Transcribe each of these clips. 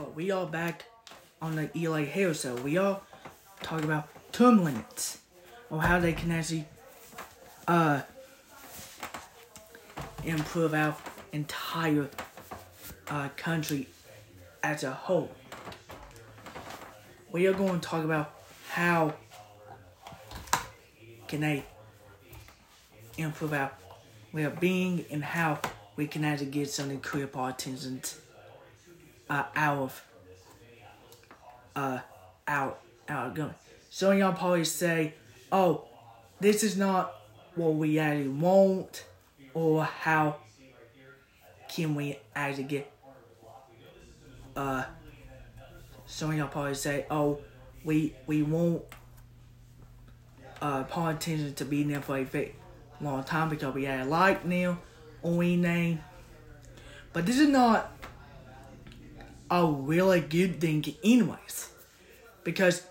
We all back on the Eli Harris Show. We all talk about term limits or how they can actually uh improve our entire uh, country as a whole. We are going to talk about how can they improve our well-being and how we can actually get some of the career politicians uh, out of uh, out out going. So y'all probably say, "Oh, this is not what we actually want," or how can we actually get uh. Some of y'all probably say, "Oh, we we want uh politicians to be there for a very long time because we had like them on we name." But this is not a really good thing anyways. Because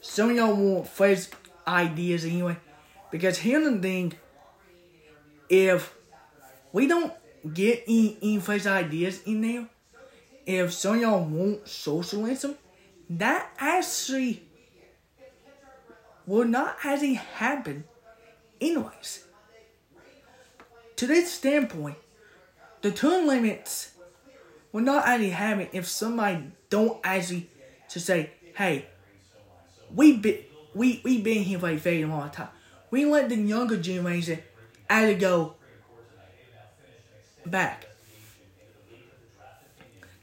some of y'all want fresh ideas anyway. Because here's the thing, if we don't get any, any fresh ideas in there, if some of y'all want socialism, that actually will not actually happen anyways. To this standpoint, the term limits will not actually happen if somebody don't actually to say, hey, we be, we we been here for a very long time. We let the younger generation actually go back.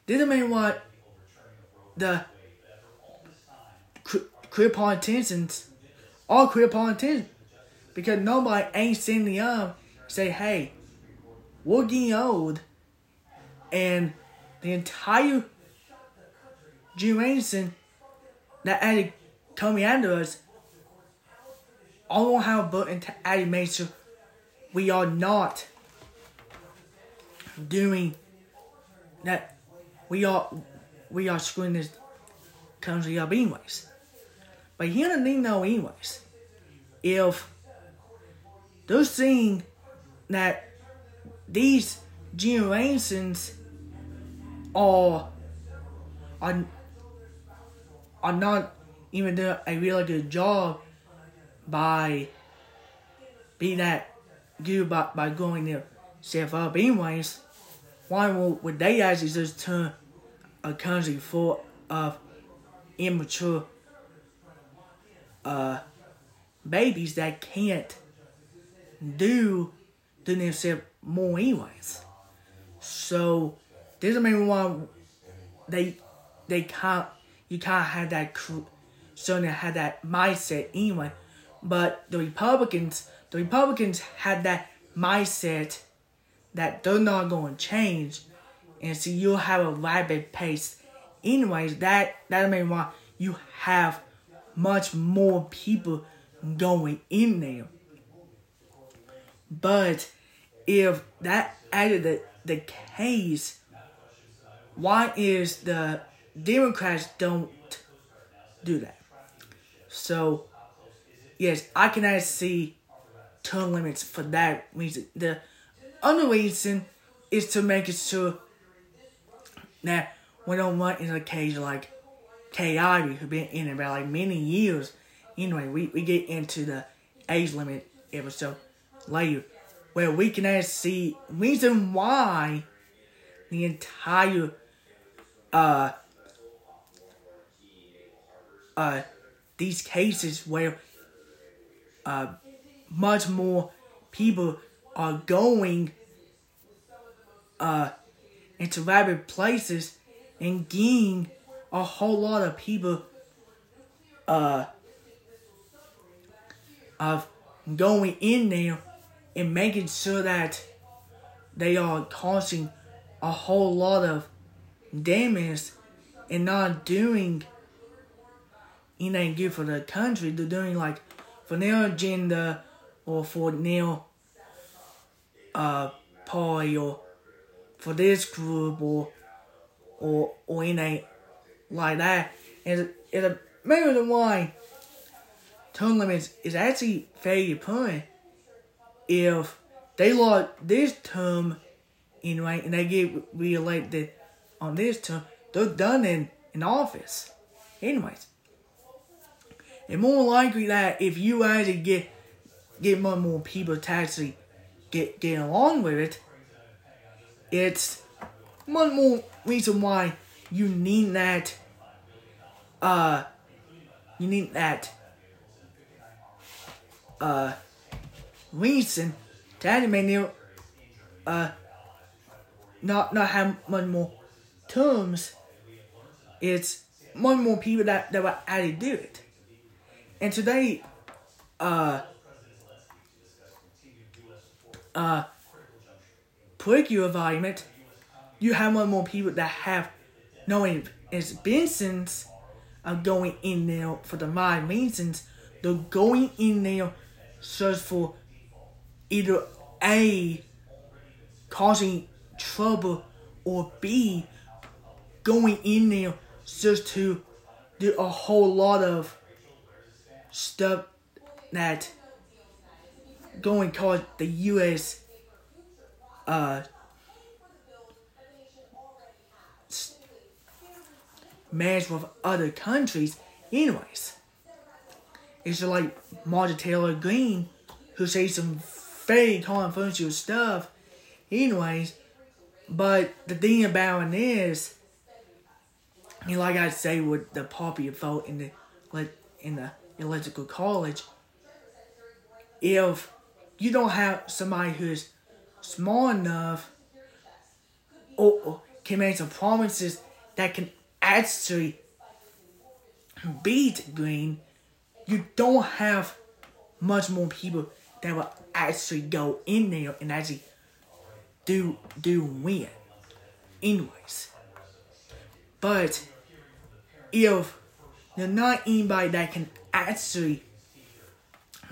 This is mean what the queer politicians, all queer politicians, because nobody ain't standing up say, hey, we're getting old, and the entire Jim generation that added after us all don't have a button to add make we are not doing that we are we are screwing this country up anyways. But here's the thing though anyways. If they're seeing that these generations are are not even doing a really good job by being that good by, by going there self up anyways, why would they actually just turn a country full of immature uh babies that can't do do themselves more anyways. So this is maybe why they they can't you can't have that certainly had that mindset anyway. But the Republicans the Republicans had that mindset that they're not going to change, and so you'll have a rapid pace. Anyways, that that mean why you have much more people going in there. But if that added the the case, why is the Democrats don't do that? So yes, I can see term limits for that reason. The other reason is to make it sure that we don't run a case like Ivey, who been in about like many years. Anyway, we, we get into the age limit episode later, where we can actually see reason why the entire uh uh these cases where uh much more people are going uh into rapid places and getting a whole lot of people uh of going in there and making sure that they are causing a whole lot of damage and not doing anything good for the country. They're doing like for their agenda or for their uh party or for this group or or or anything like that. And it's a main reason why term limits is actually very important if they lost this term anyway and they get reelected on this term, they're done in in office. Anyways, it's more likely that if you actually get get more more people to actually get get along with it, it's one more reason why you need that. Uh, you need that. Uh, reason to animate you. Uh, not not have much more terms. It's more and more people that that will actually do it. And today, uh, uh, environment, you have more and more people that have no experience of going in there for the right reasons. They're going in there search for either A, causing trouble, or B, going in there just to do a whole lot of stuff that going cause the U.S. uh match with other countries. Anyways, it's like Marjorie Taylor Greene, who says some very controversial stuff. Anyways, but the thing about it is, you like I say with the popular vote in the in the electrical college, if you don't have somebody who's small enough or, or can make some promises that can actually beat Greene, you don't have much more people that will actually go in there and actually do do win. Anyways. But if you're not anybody that can actually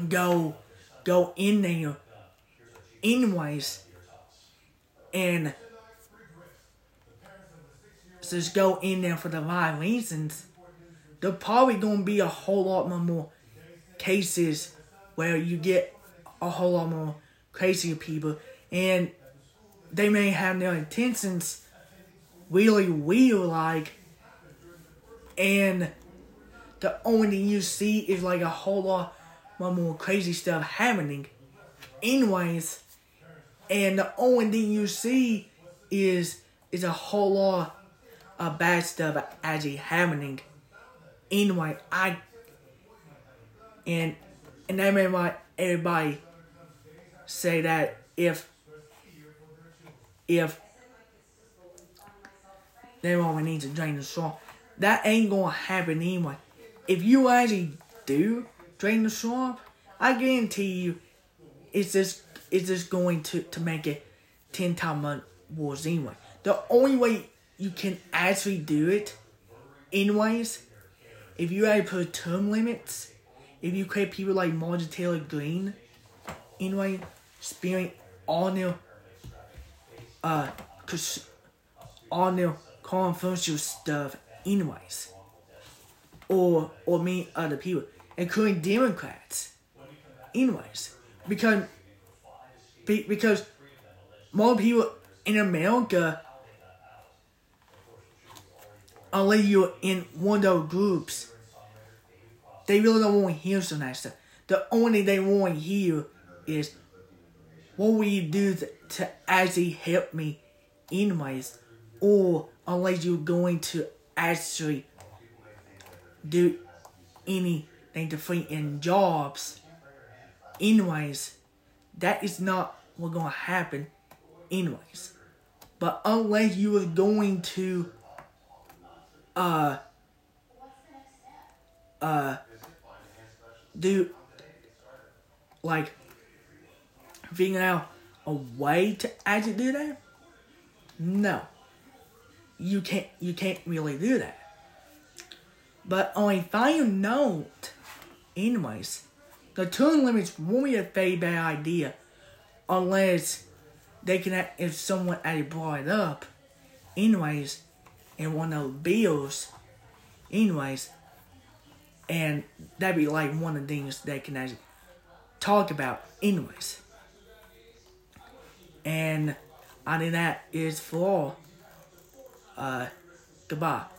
go go in there anyways and just go in there for the right reasons, there probably gonna be a whole lot more cases where you get a whole lot more crazy people and they may have their intentions really real like and the only thing you see is like a whole lot more crazy stuff happening anyways. And the only thing you see is is a whole lot of bad stuff actually happening anyway. I and and that made why everybody say that if if they we need to drain the swamp, that ain't gonna happen anyway. If you actually do drain the swamp, I guarantee you, it's just it's just going to to make it ten times worse anyway. The only way you can actually do it, anyways, if you actually put term limits if you create people like Marjorie Taylor Greene, anyway, spewing all new, uh, cause all new controversial stuff, anyways, or or me other people, including Democrats, anyways, because because more people in America unless you're in one of those groups. They really don't want to hear some of that stuff. The only they want to hear is, what will you do to, to actually help me anyways? Or unless you're going to actually do anything to free in jobs anyways, that is not what's to happen anyways. But unless you are going to uh uh do like figuring out a way to actually do that? No. You can't you can't really do that. But on a final note, anyways, the term limits won't be a very bad idea unless they can if someone actually brought it up anyways in one of those bills anyways and that'd be like one of the things they can actually talk about, anyways. And I think that is for uh, Goodbye.